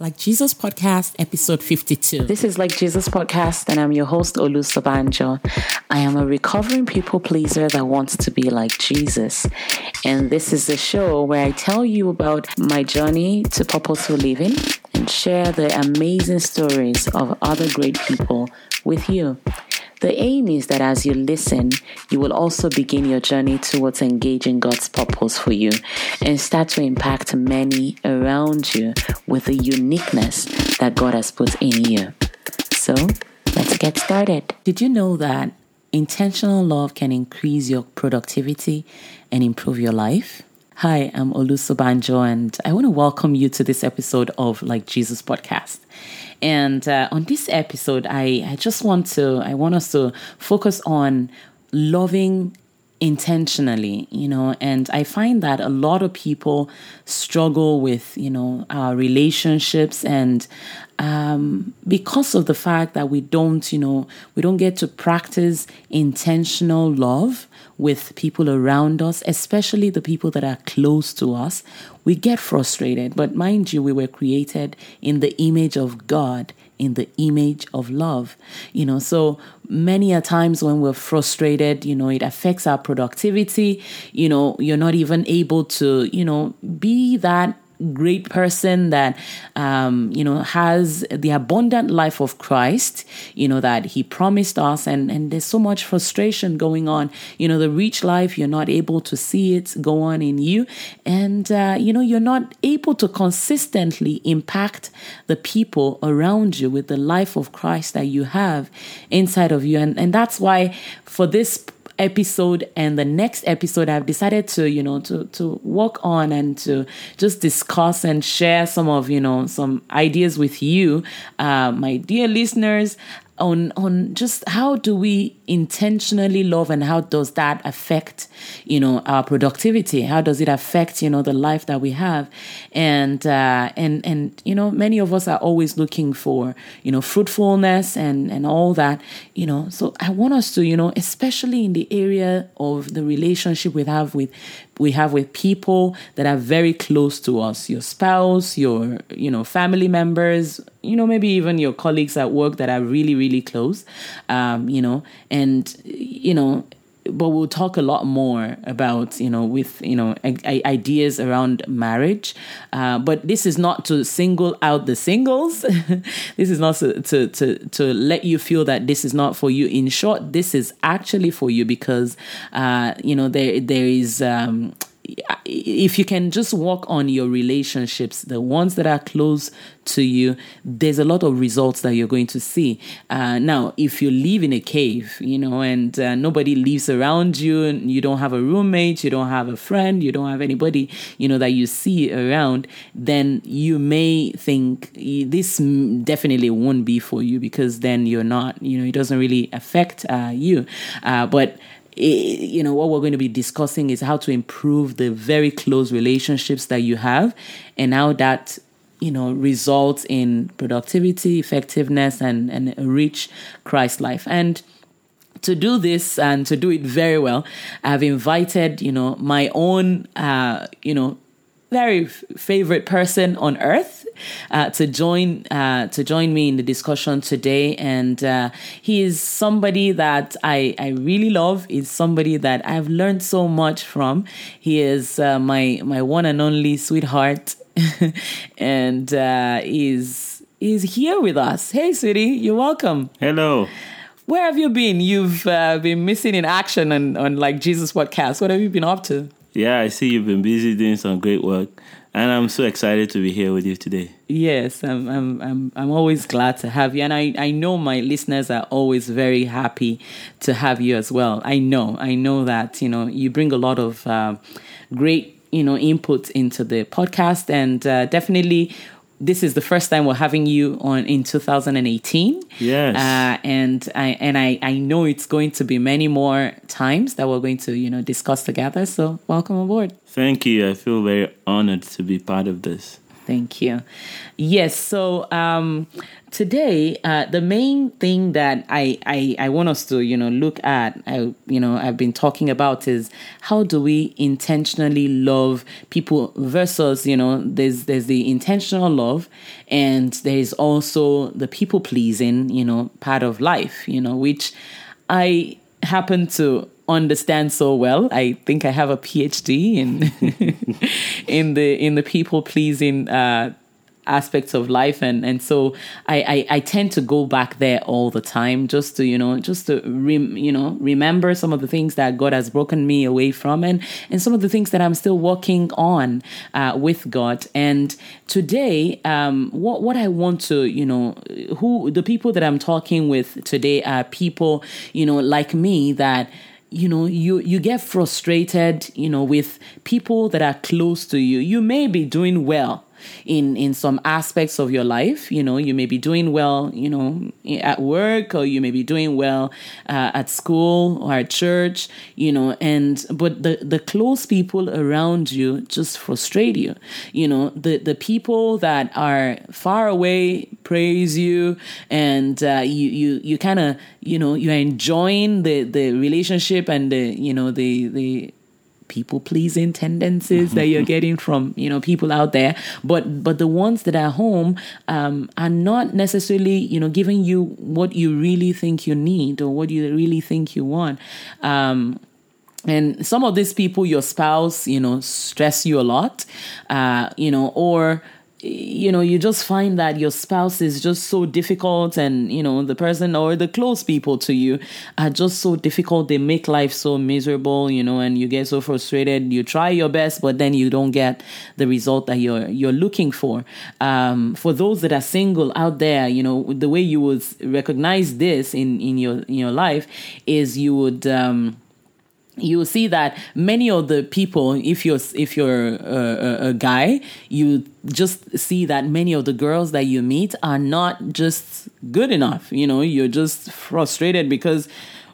Like Jesus Podcast, episode 52. This is Like Jesus Podcast, and I'm your host, Olu Sobanjo. I am a recovering people pleaser that wants to be like Jesus. And this is the show where I tell you about my journey to purposeful living and share the amazing stories of other great people with you. The aim is that as you listen, you will also begin your journey towards engaging God's purpose for you and start to impact many around you with the uniqueness that God has put in you. So, let's get started. Did you know that intentional love can increase your productivity and improve your life? Hi, I'm Olusobanjo, and I want to welcome you to this episode of Like Jesus podcast. And uh, on this episode, I, I just want to, I want us to focus on loving intentionally you know and i find that a lot of people struggle with you know our relationships and um, because of the fact that we don't you know we don't get to practice intentional love with people around us, especially the people that are close to us, we get frustrated. But mind you, we were created in the image of God, in the image of love. You know, so many a times when we're frustrated, you know, it affects our productivity. You know, you're not even able to, you know, be that great person that um, you know has the abundant life of Christ you know that he promised us. And and there's so much frustration going on. You know the rich life you're not able to see it go on in you. And uh, you know you're not able to consistently impact the people around you with the life of Christ that you have inside of you. And and that's why for this episode and the next episode I've decided to you know to to work on and to just discuss and share some of you know some ideas with you uh, my dear listeners on on just how do we intentionally love and how does that affect you know our productivity? How does it affect you know the life that we have? And uh, and and you know many of us are always looking for you know fruitfulness and and all that you know. So i want us to you know especially in the area of the relationship we have with we have with people that are very close to us. Your spouse your you know family members you know maybe even your colleagues at work that are really really close um, you know. And you know but we'll talk a lot more about you know with you know ideas around marriage. Uh, but this is not to single out the singles. This is not to, to to to let you feel that this is not for you. In short this is actually for you because uh, you know there there is um, if you can just work on your relationships, the ones that are close to you, there's a lot of results that you're going to see. Uh, now, if you live in a cave, you know, and uh, nobody lives around you, and you don't have a roommate, you don't have a friend, you don't have anybody, you know, that you see around, then you may think this definitely won't be for you because then you're not, you know, it doesn't really affect uh, you. Uh, but you know what we're going to be discussing is how to improve the very close relationships that you have and how that you know results in productivity effectiveness and and a rich christ life. And to do this and to do it very well i've invited you know my own uh you know very favorite person on earth uh, to join uh, to join me in the discussion today, and uh, he is somebody that I I really love. He's somebody that I've learned so much from. He is uh, my my one and only sweetheart, and uh, he's he's here with us. Hey, sweetie, you're welcome. Hello. Where have you been? You've uh, been missing in action on, on like Jesus podcast. What have you been up to? Yeah, I see you've been busy doing some great work, and I'm so excited to be here with you today. Yes, I'm I'm I'm I'm always glad to have you, and I I know my listeners are always very happy to have you as well. I know I know that you know you bring a lot of uh, great you know input into the podcast, and uh, definitely this is the first time we're having you on in 2018. Yes. Uh, and I and I, I know it's going to be many more times that we're going to, you know, discuss together. So welcome aboard. Thank you. I feel very honored to be part of this. Thank you. Yes. So um, today, uh, the main thing that I, I I want us to you know look at, I you know I've been talking about is how do we intentionally love people versus you know there's there's the intentional love, and there is also the people pleasing you know part of life you know which I happen to understand so well. I think I have a PhD in in the in the people pleasing uh, aspects of life and and so I, I, I tend to go back there all the time just to you know just to rem, you know remember some of the things that God has broken me away from and and some of the things that I'm still working on uh, with God and today um what what I want to you know who the people that I'm talking with today are people you know like me that you know you you get frustrated you know with people that are close to you. You may be doing well in in some aspects of your life. You know you may be doing well you know at work or you may be doing well uh, at school or at church you know and but the the close people around you just frustrate you. You know the the people that are far away praise you and uh, you you you kind of you know you're enjoying the the relationship and the you know the the people pleasing tendencies that you're getting from you know people out there. But but the ones that are home um, are not necessarily you know giving you what you really think you need or what you really think you want. Um, and some of these people your spouse you know stress you a lot uh, you know or you know you just find that your spouse is just so difficult and you know the person or the close people to you are just so difficult. They make life so miserable you know and you get so frustrated. You try your best but then you don't get the result that you're you're looking for. Um, for those that are single out there you know the way you would recognize this in in your in your life is you would um, you see that many of the people if you're if you're a, a, guy you just see that many of the girls that you meet are not just good enough you know you're just frustrated because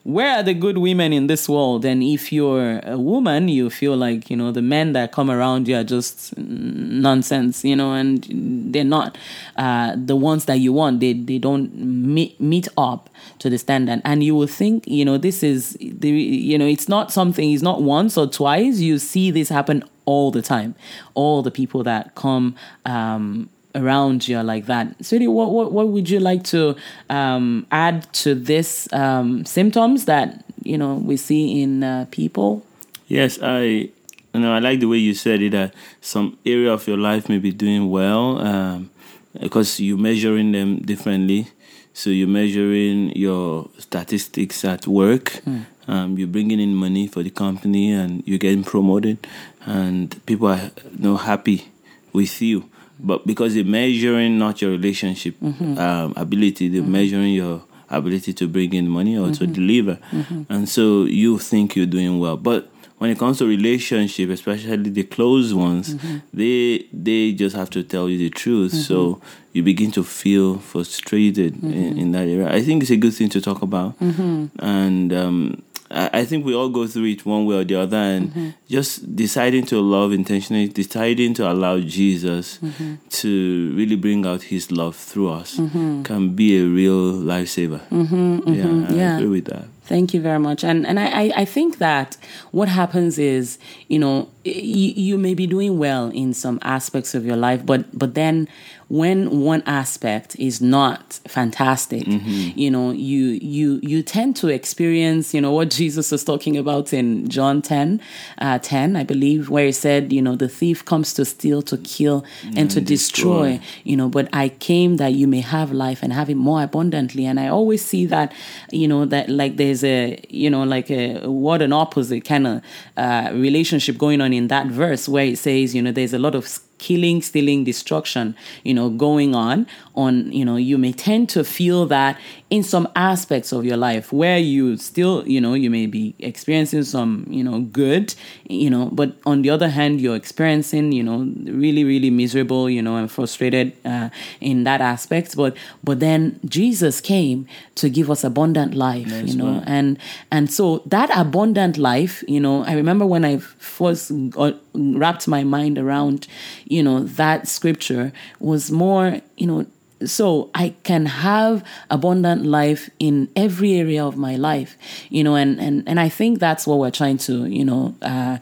where are the good women in this world? And if you're a woman, you feel like, you know, the men that come around you are just nonsense, you know, and they're not uh, the ones that you want. They, they don't meet, meet up to the standard. And you will think, you know, this is, the, you know, it's not something, it's not once or twice. You see this happen all the time. All the people that come um, around you are like that. So, what, what, what would you like to um, add to this um, symptoms that, you know, we see in uh, people? Yes, I you know, I like the way you said it that some area of your life may be doing well um, because you're measuring them differently. So you're measuring your statistics at work. Mm. Um, you're bringing in money for the company and you're getting promoted, and people are you know, happy with you but because they're measuring not your relationship mm-hmm. um, ability, they're mm-hmm. measuring your ability to bring in money or to mm-hmm. deliver, mm-hmm. and so you think you're doing well. But when it comes to relationship, especially the close ones, mm-hmm. they they just have to tell you the truth. So you begin to feel frustrated in, in, that area. I think it's a good thing to talk about, and. Um, I think we all go through it one way or the other, and mm-hmm. just deciding to love intentionally, deciding to allow Jesus mm-hmm. to really bring out His love through us mm-hmm. can be a real lifesaver. Mm-hmm, mm-hmm. Yeah, I yeah. agree with that. Thank you very much. And and I, I think that what happens is, you know, you, you may be doing well in some aspects of your life, but but then when one aspect is not fantastic, mm-hmm. you know, you you you tend to experience, you know, what Jesus was talking about in John 10, uh, 10, I believe, where he said, you know, the thief comes to steal, to kill, and, and to destroy. destroy, you know, but I came that you may have life and have it more abundantly. And I always see that, you know, that like there's a, you know, like a what an opposite kind of uh, relationship going on in that verse where it says, you know, there's a lot of killing, stealing, destruction, you know, going on on, you know, you may tend to feel that in some aspects of your life where you still, you know, you may be experiencing some, you know, good, you know, but on the other hand, you're experiencing, you know, really, really miserable, you know, and frustrated uh, in that aspect. But but then Jesus came to give us abundant life, That's you know, and and so that abundant life, you know, I remember when I first got, wrapped my mind around, you know, that scripture was more, you know so I can have abundant life in every area of my life, you know, and and and I think that's what we're trying to, you know, uh,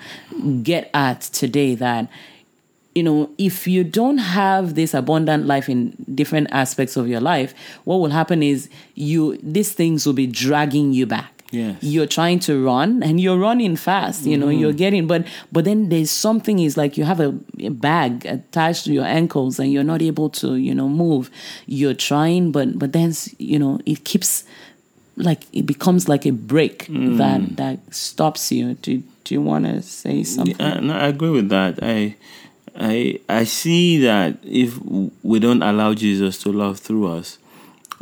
get at today. That you know, if you don't have this abundant life in different aspects of your life, what will happen is you these things will be dragging you back. Yes. You're trying to run and you're running fast, you know, mm-hmm. you're getting but but then there's something is like you have a, a bag attached to your ankles and you're not able to, you know, move. You're trying but but then you know, it keeps like it becomes like a brake mm. that that stops you. Do do you want to say something? Yeah, no, I agree with that. I, I, I see that if we don't allow Jesus to love through us,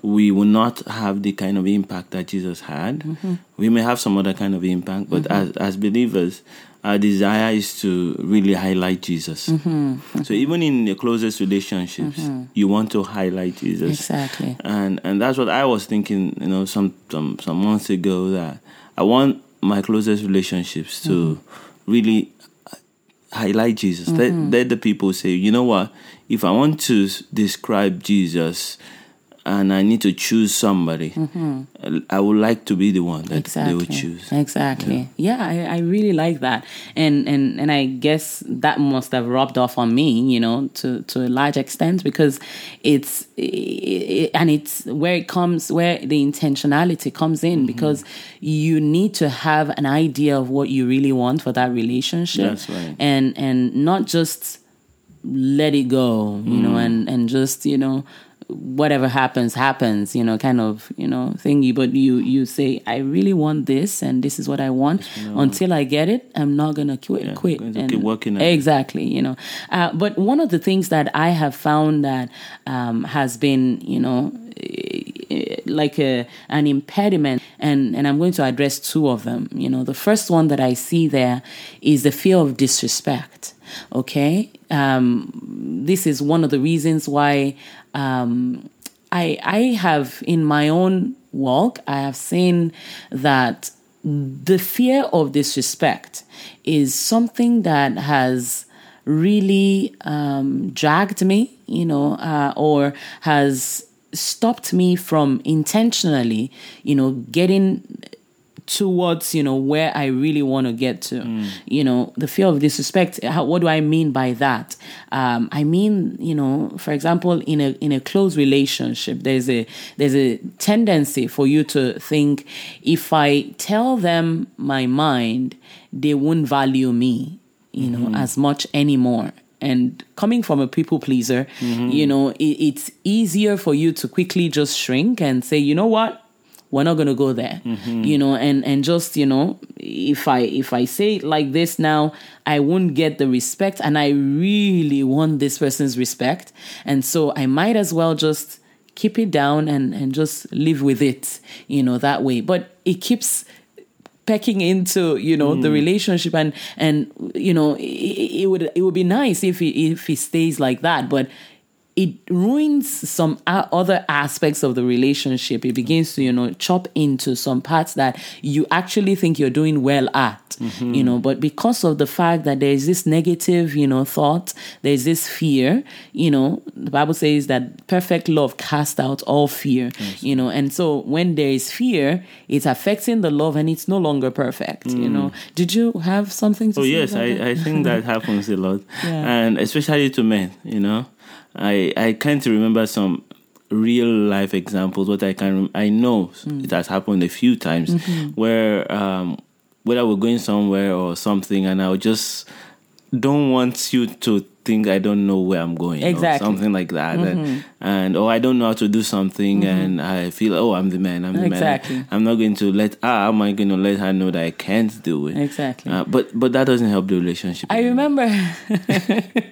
we will not have the kind of impact that Jesus had. Mm-hmm. We may have some other kind of impact, but mm-hmm. as as believers, our desire is to really highlight Jesus. Mm-hmm. mm-hmm. So even in the closest relationships, mm-hmm. you want to highlight Jesus Exactly. and and that's what I was thinking, you know, some some some months ago that I want my closest relationships to really highlight Jesus. Let let the people say, you know what, if I want to describe Jesus and I need to choose somebody, I would like to be the one that they would choose. Exactly. Yeah, I, I really like that, and and and I guess that must have rubbed off on me, you know, to to a large extent because it's it, and it's where it comes where the intentionality comes Mm-hmm. in because you need to have an idea of what you really want for that relationship, That's right. and and not just let it go, you know, Mm. and and just you know whatever happens happens you know kind of you know thingy. But you you say i really want this and this is what i want. Until i get it i'm not gonna quit Yeah, quit going to keep working exactly you know. Uh, but one of the things that i have found that um, has been you know like a an impediment and and i'm going to address two of them. You know the first one that i see there is the fear of disrespect okay? Um, this is one of the reasons why um, I I have in my own walk I have seen that the fear of disrespect is something that has really um, dragged me, you know, uh, or has stopped me from intentionally, you know, getting towards you know where I really want to get to. You know, the fear of disrespect. How, what do I mean by that? Um, I mean, you know, for example, in a in a close relationship, there's a there's a tendency for you to think if I tell them my mind, they won't value me, you know, as much anymore. And coming from a people pleaser, mm-hmm. you know, it, it's easier for you to quickly just shrink and say, you know what, we're not going to go there. Mm-hmm. You know and and just you know if i if i say it like this now i won't get the respect and i really want this person's respect. And so i might as well just keep it down and and just live with it you know that way. But it keeps pecking into you know the hmm. relationship and and you know it, it would it would be nice if he if he stays like that but it ruins some other aspects of the relationship. It begins to, you know, chop into some parts that you actually think you're doing well at, mm-hmm. you know, but because of the fact that there's this negative, you know, thought, there's this fear, you know, the Bible says that perfect love casts out all fear, you know, and so when there is fear, it's affecting the love and it's no longer perfect, you know. Mm. Did you have something to Oh yes? I, I think that happens a lot, Yeah. and especially to men. You know, I I can't remember some real life examples, What I can I know Hmm. it has happened a few times Mm-hmm. where um, whether we're going somewhere or something, and I just don't want you to think I don't know where I'm going, Exactly. or something like that, and, and or I don't know how to do something, and I feel oh I'm the man, I'm the Exactly. man. I'm not going to let ah, am I going to let her know that I can't do it? Exactly. Uh, but but that doesn't help the relationship. I anymore. remember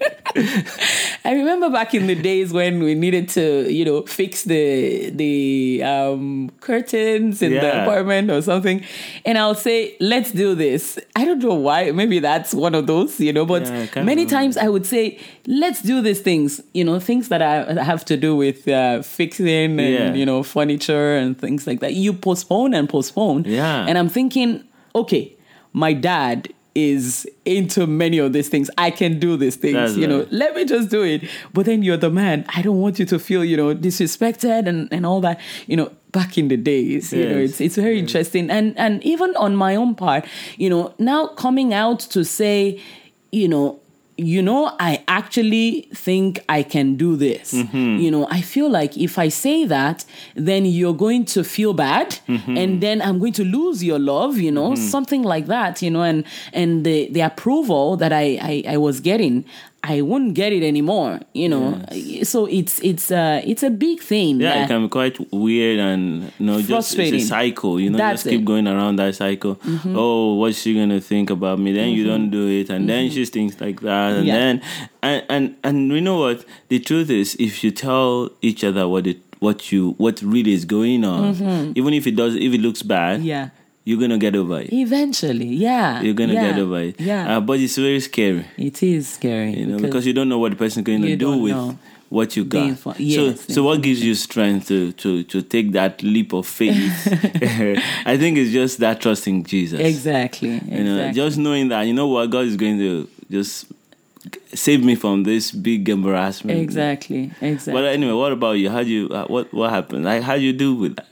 I remember back in the days when we needed to, you know, fix the the um curtains in the apartment or something. And I'll say, let's do this. I don't know why. Maybe that's one of those, you know, but Yeah, many remember. times I would say, let's do these things, you know, things that I have to do with uh, fixing and, Yeah. you know, furniture and things like that. You postpone and postpone. Yeah. And I'm thinking, okay, my dad is into many of these things. I can do these things, That's you know. right. Let me just do it. But then you're the man. I don't want you to feel, you know, disrespected and, and all that. You know, back in the days, you know, it's it's very interesting. And and even on my own part, you know, now coming out to say, you know, you know, I actually think I can do this. Mm-hmm. You know, I feel like if I say that, then you're going to feel bad, Mm-hmm. and then I'm going to lose your love. You know, something like that. You know, and and the the approval that I I, I was getting. I wouldn't get it anymore, you know. So it's it's uh it's a big thing. Yeah, it can be quite weird and you know, just it's a cycle. You know, That's just keep it. going around that cycle. Mm-hmm. Oh, what's she gonna think about me? Then you mm-hmm. don't do it, and then mm-hmm. she thinks like that, and Yeah. then and and and you know what? The truth is, if you tell each other what it what you what really is going on, even if it does, if it looks bad, yeah. You're gonna get over it. Eventually, yeah. You're gonna yeah, get over it. Yeah. uh, but it's very scary. it is scary. you know, because you don't know what the person's going to do with know. what you got. info- so, yes, so what gives you strength to to to take that leap of faith? I think it's just that trusting Jesus. Exactly. You know, just knowing that you know what God is going to just save me from this big embarrassment. exactly. Exactly. But anyway, what about you? How do you uh, what what happened? Like how do you do with that?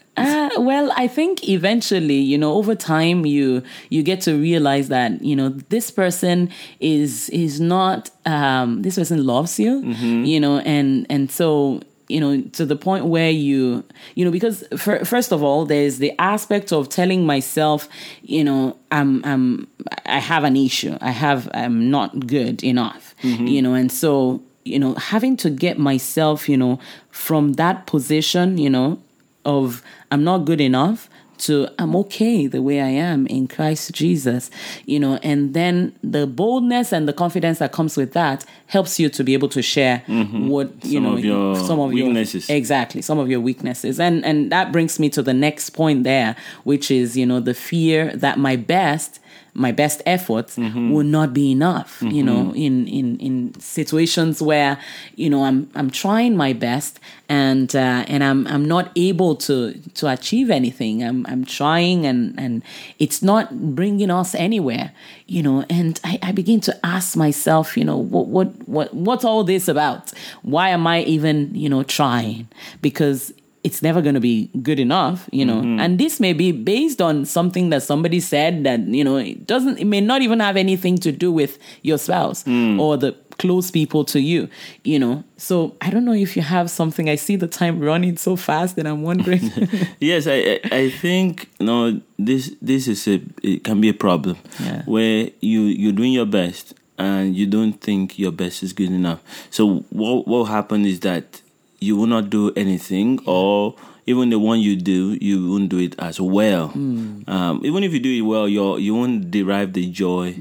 Uh, well, I think eventually, you know, over time, you you get to realize that you know this person is is not um, this person loves you, you know, and and so you know to the point where you you know because fir- first of all there's the aspect of telling myself you know i'm i'm i have an issue i have i'm not good enough you know and so you know having to get myself you know from that position you know of I'm not good enough to I'm okay the way I am in Christ Jesus, you know, and then the boldness and the confidence that comes with that helps you to be able to share what you Mm-hmm. Some know of your some of weaknesses. your exactly some of your weaknesses, and and that brings me to the next point there, which is you know the fear that my best my best efforts Mm-hmm. will not be enough you know in in in situations where you know i'm i'm trying my best and uh, and i'm i'm not able to to achieve anything. I'm i'm trying and and it's not bringing us anywhere you know and i i begin to ask myself you know what what what what's all this about? Why am i even you know trying? Because it's never going to be good enough, you know. Mm-hmm. And this may be based on something that somebody said that, you know, it doesn't, it may not even have anything to do with your spouse mm. or the close people to you, you know. So I don't know if you have something. I see the time running so fast and I'm wondering. yes, I I think no this this is a it can be a problem Yeah. where you you're doing your best and you don't think your best is good enough. So what what will happen is that you will not do anything or even the one you do, you won't do it as well. Um, even if you do it well, you you won't derive the joy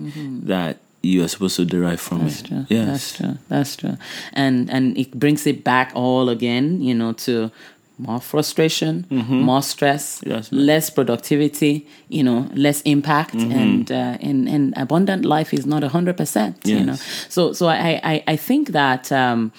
that you are supposed to derive from That's it. true. Yes. That's true. That's true. And and it brings it back all again, you know, to more frustration, more stress, Mm-hmm. Yes, less productivity, you know, less impact, Mm-hmm. and uh, and and abundant life is not hundred percent. You know, so so I I, I think that. Um,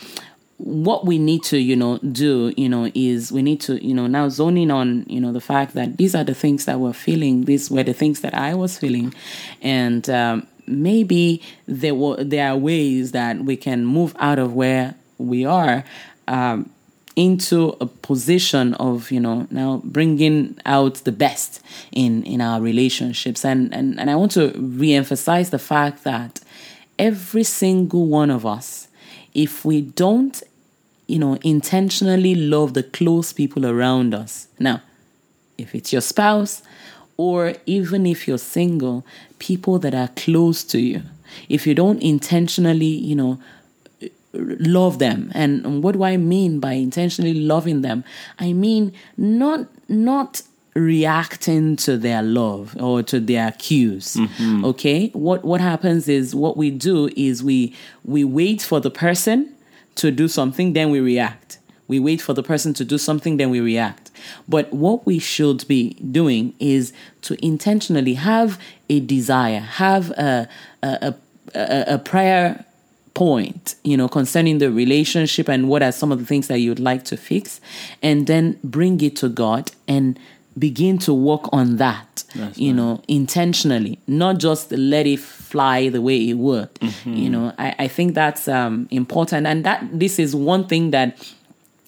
what we need to you know do you know is we need to you know now zoning on you know the fact that these are the things that we're feeling these were the things that i was feeling. And um, maybe there were there are ways that we can move out of where we are um, into a position of you know now bringing out the best in in our relationships. And and, and i want to re-emphasize the fact that every single one of us if we don't you know intentionally love the close people around us now if it's your spouse or even if you're single people that are close to you if you don't intentionally you know love them. And what do I mean by intentionally loving them? I mean not not reacting to their love or to their cues. Mm-hmm. Okay? What what happens is what we do is we we wait for the person to do something, then we react. We wait for the person to do something, then we react. But what we should be doing is to intentionally have a desire, have a a, a, a prayer point, you know, concerning the relationship and what are some of the things that you'd like to fix, and then bring it to God and begin to work on that, That's you right. know, intentionally, not just let it fly the way it would. Mm-hmm. You know, I, I think that's um, important. And that this is one thing that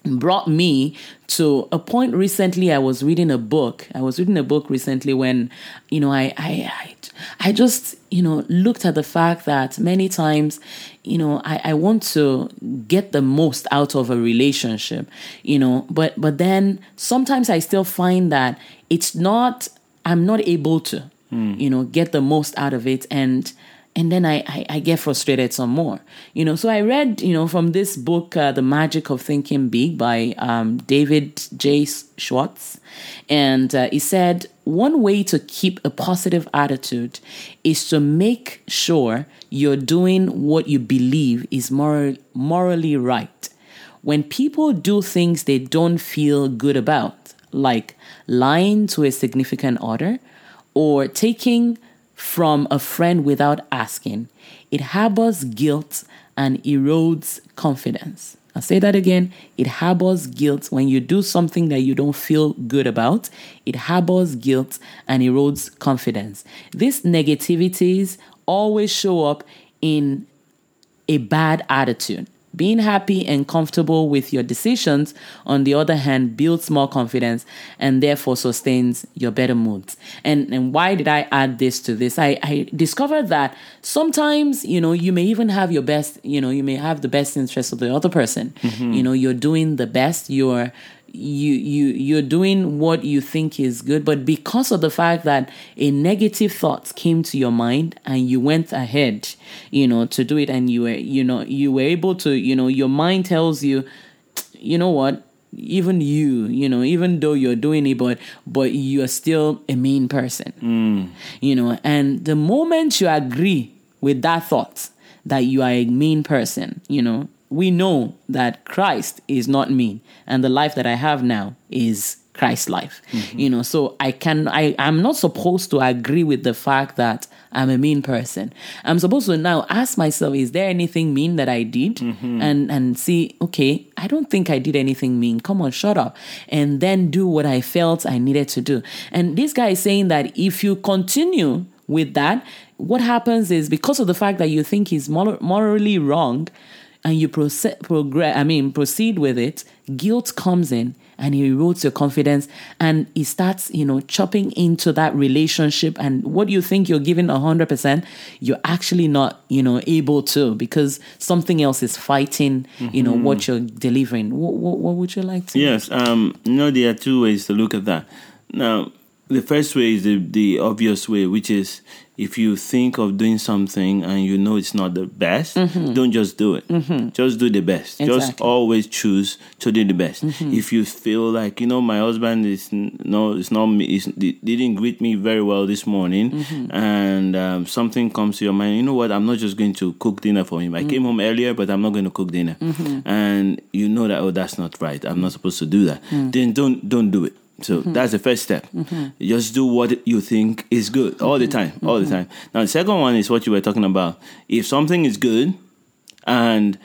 brought me to a point recently i was reading a book i was reading a book recently when you know i i i, I just you know looked at the fact that many times you know I, I want to get the most out of a relationship you know but but then sometimes i still find that it's not i'm not able to hmm. you know get the most out of it. And and then I, I, I get frustrated some more. You know so i read you know from this book uh, the magic of thinking big by um, david j. Schwartz. And uh, he said one way to keep a positive attitude is to make sure you're doing what you believe is moral, morally right. When people do things they don't feel good about like lying to a significant other or taking from a friend without asking, it harbors guilt and erodes confidence. I'll say that again. It harbors guilt when you do something that you don't feel good about. It harbors guilt and erodes confidence. These negativities always show up in a bad attitude. Being happy and comfortable with your decisions, on the other hand, builds more confidence and therefore sustains your better moods. And and why did I add this to this? I, I discovered that sometimes, you know, you may even have your best, you know, you may have the best interest of the other person. Mm-hmm. You know, you're doing the best, you're you you you're doing what you think is good. But because of the fact that a negative thought came to your mind and you went ahead you know to do it and you were you know you were able to you know your mind tells you you know what? Even you you know even though you're doing it but but you're still a mean person. Mm. You know and the moment you agree with that thought that you are a mean person you know we know that Christ is not mean, and the life that I have now is Christ's life. Mm-hmm. You know, so I can I I'm not supposed to agree with the fact that I'm a mean person. I'm supposed to now ask myself, is there anything mean that I did? Mm-hmm. And and see, okay, I don't think I did anything mean. Come on, shut up. And then do what I felt I needed to do. And this guy is saying that if you continue with that, what happens is because of the fact that you think he's mor- morally wrong, and you proceed, progress, I mean, proceed with it, guilt comes in and it erodes your confidence and it starts, you know, chopping into that relationship. And what you think you're giving 100%, you're actually not, you know, able to because something else is fighting, you know, what you're delivering. What, what, what would you like to? Yes, um, you know, there are two ways to look at that. Now, the first way is the, the obvious way, which is if you think of doing something and you know it's not the best, mm-hmm. don't just do it. Mm-hmm. Just do the best. Just always choose to do the best. Mm-hmm. If you feel like, you know, my husband is no, it's not me, it's, didn't greet me very well this morning, and um, something comes to your mind, you know what, I'm not just going to cook dinner for him. I came home earlier, but I'm not going to cook dinner. And you know that, oh, that's not right. I'm not supposed to do that. Mm. Then don't don't do it. So mm-hmm. that's the first step. Mm-hmm. Just do what you think is good all the mm-hmm. time, all the time. Now the second one is what you were talking about. If something is good and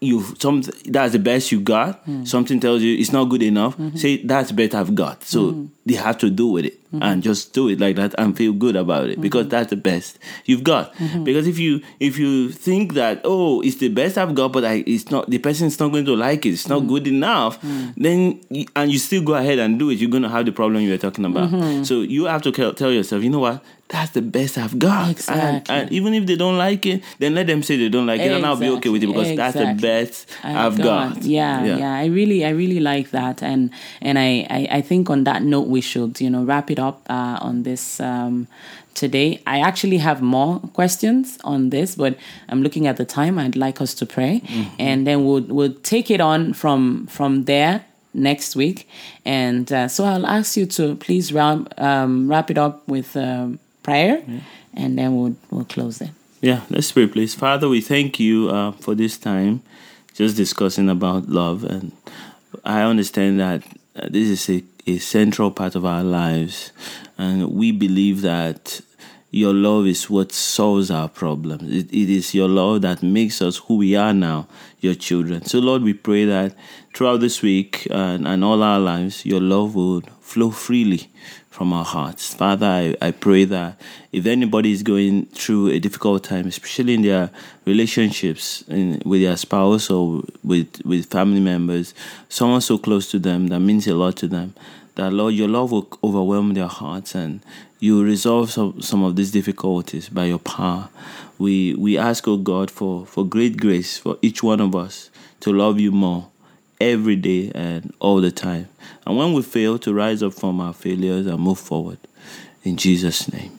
you some that's the best you got, hmm. something tells you it's not good enough, mm-hmm. say that's better I've got. So mm-hmm. they have to do with it mm-hmm. and just do it like that and feel good about it because that's the best you've got. Because if you if you think that oh it's the best I've got but I it's not the person's not going to like it, it's not mm. good enough, mm. then y- and you still go ahead and do it, you're going to have the problem you were talking about. So you have to tell yourself, you know what? That's the best I've got. Exactly. And, and even if they don't like it, then let them say they don't like it, and I'll be okay with it because that's the best I've got. Yeah, yeah, I really, I really like that, and and I, I, I think on that note we should, you know, wrap it up uh, on this um, today. I actually have more questions on this, but I'm looking at the time. I'd like us to pray, and then we'll we'll take it on from from there next week. And uh, so I'll ask you to please wrap um, wrap it up with um, prayer, and then we'll we'll close it. Yeah, let's pray, please. Father, we thank you uh, for this time, just discussing about love, and I understand that uh, this is a, a central part of our lives, and we believe that your love is what solves our problems. It, it is your love that makes us who we are now, your children. So, Lord, we pray that throughout this week and, and all our lives, your love would flow freely from our hearts. Father, I, I pray that if anybody is going through a difficult time, especially in their relationships in, with their spouse or with, with family members, someone so close to them that means a lot to them, that Lord, your love will overwhelm their hearts and you resolve some, some of these difficulties by your power. We we ask, oh God, for, for great grace for each one of us to love you more every day and all the time. And when we fail, to rise up from our failures and move forward. In Jesus' name.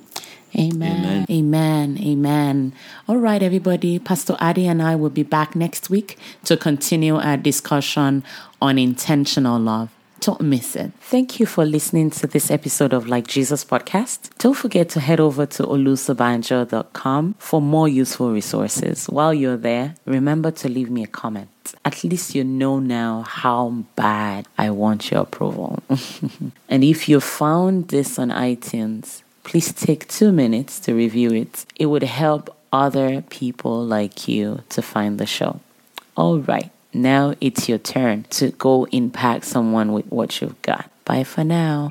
Amen. Amen. Amen. All right, everybody. Pastor Adi and I will be back next week to continue our discussion on intentional love. Don't miss it. Thank you for listening to this episode of Like Jesus podcast. Don't forget to head over to olusobanjo.com for more useful resources. While you're there, remember to leave me a comment. At least you know now how bad I want your approval. and if you found this on iTunes, please take two minutes to review it. It would help other people like you to find the show. All right, now it's your turn to go impact someone with what you've got. Bye for now.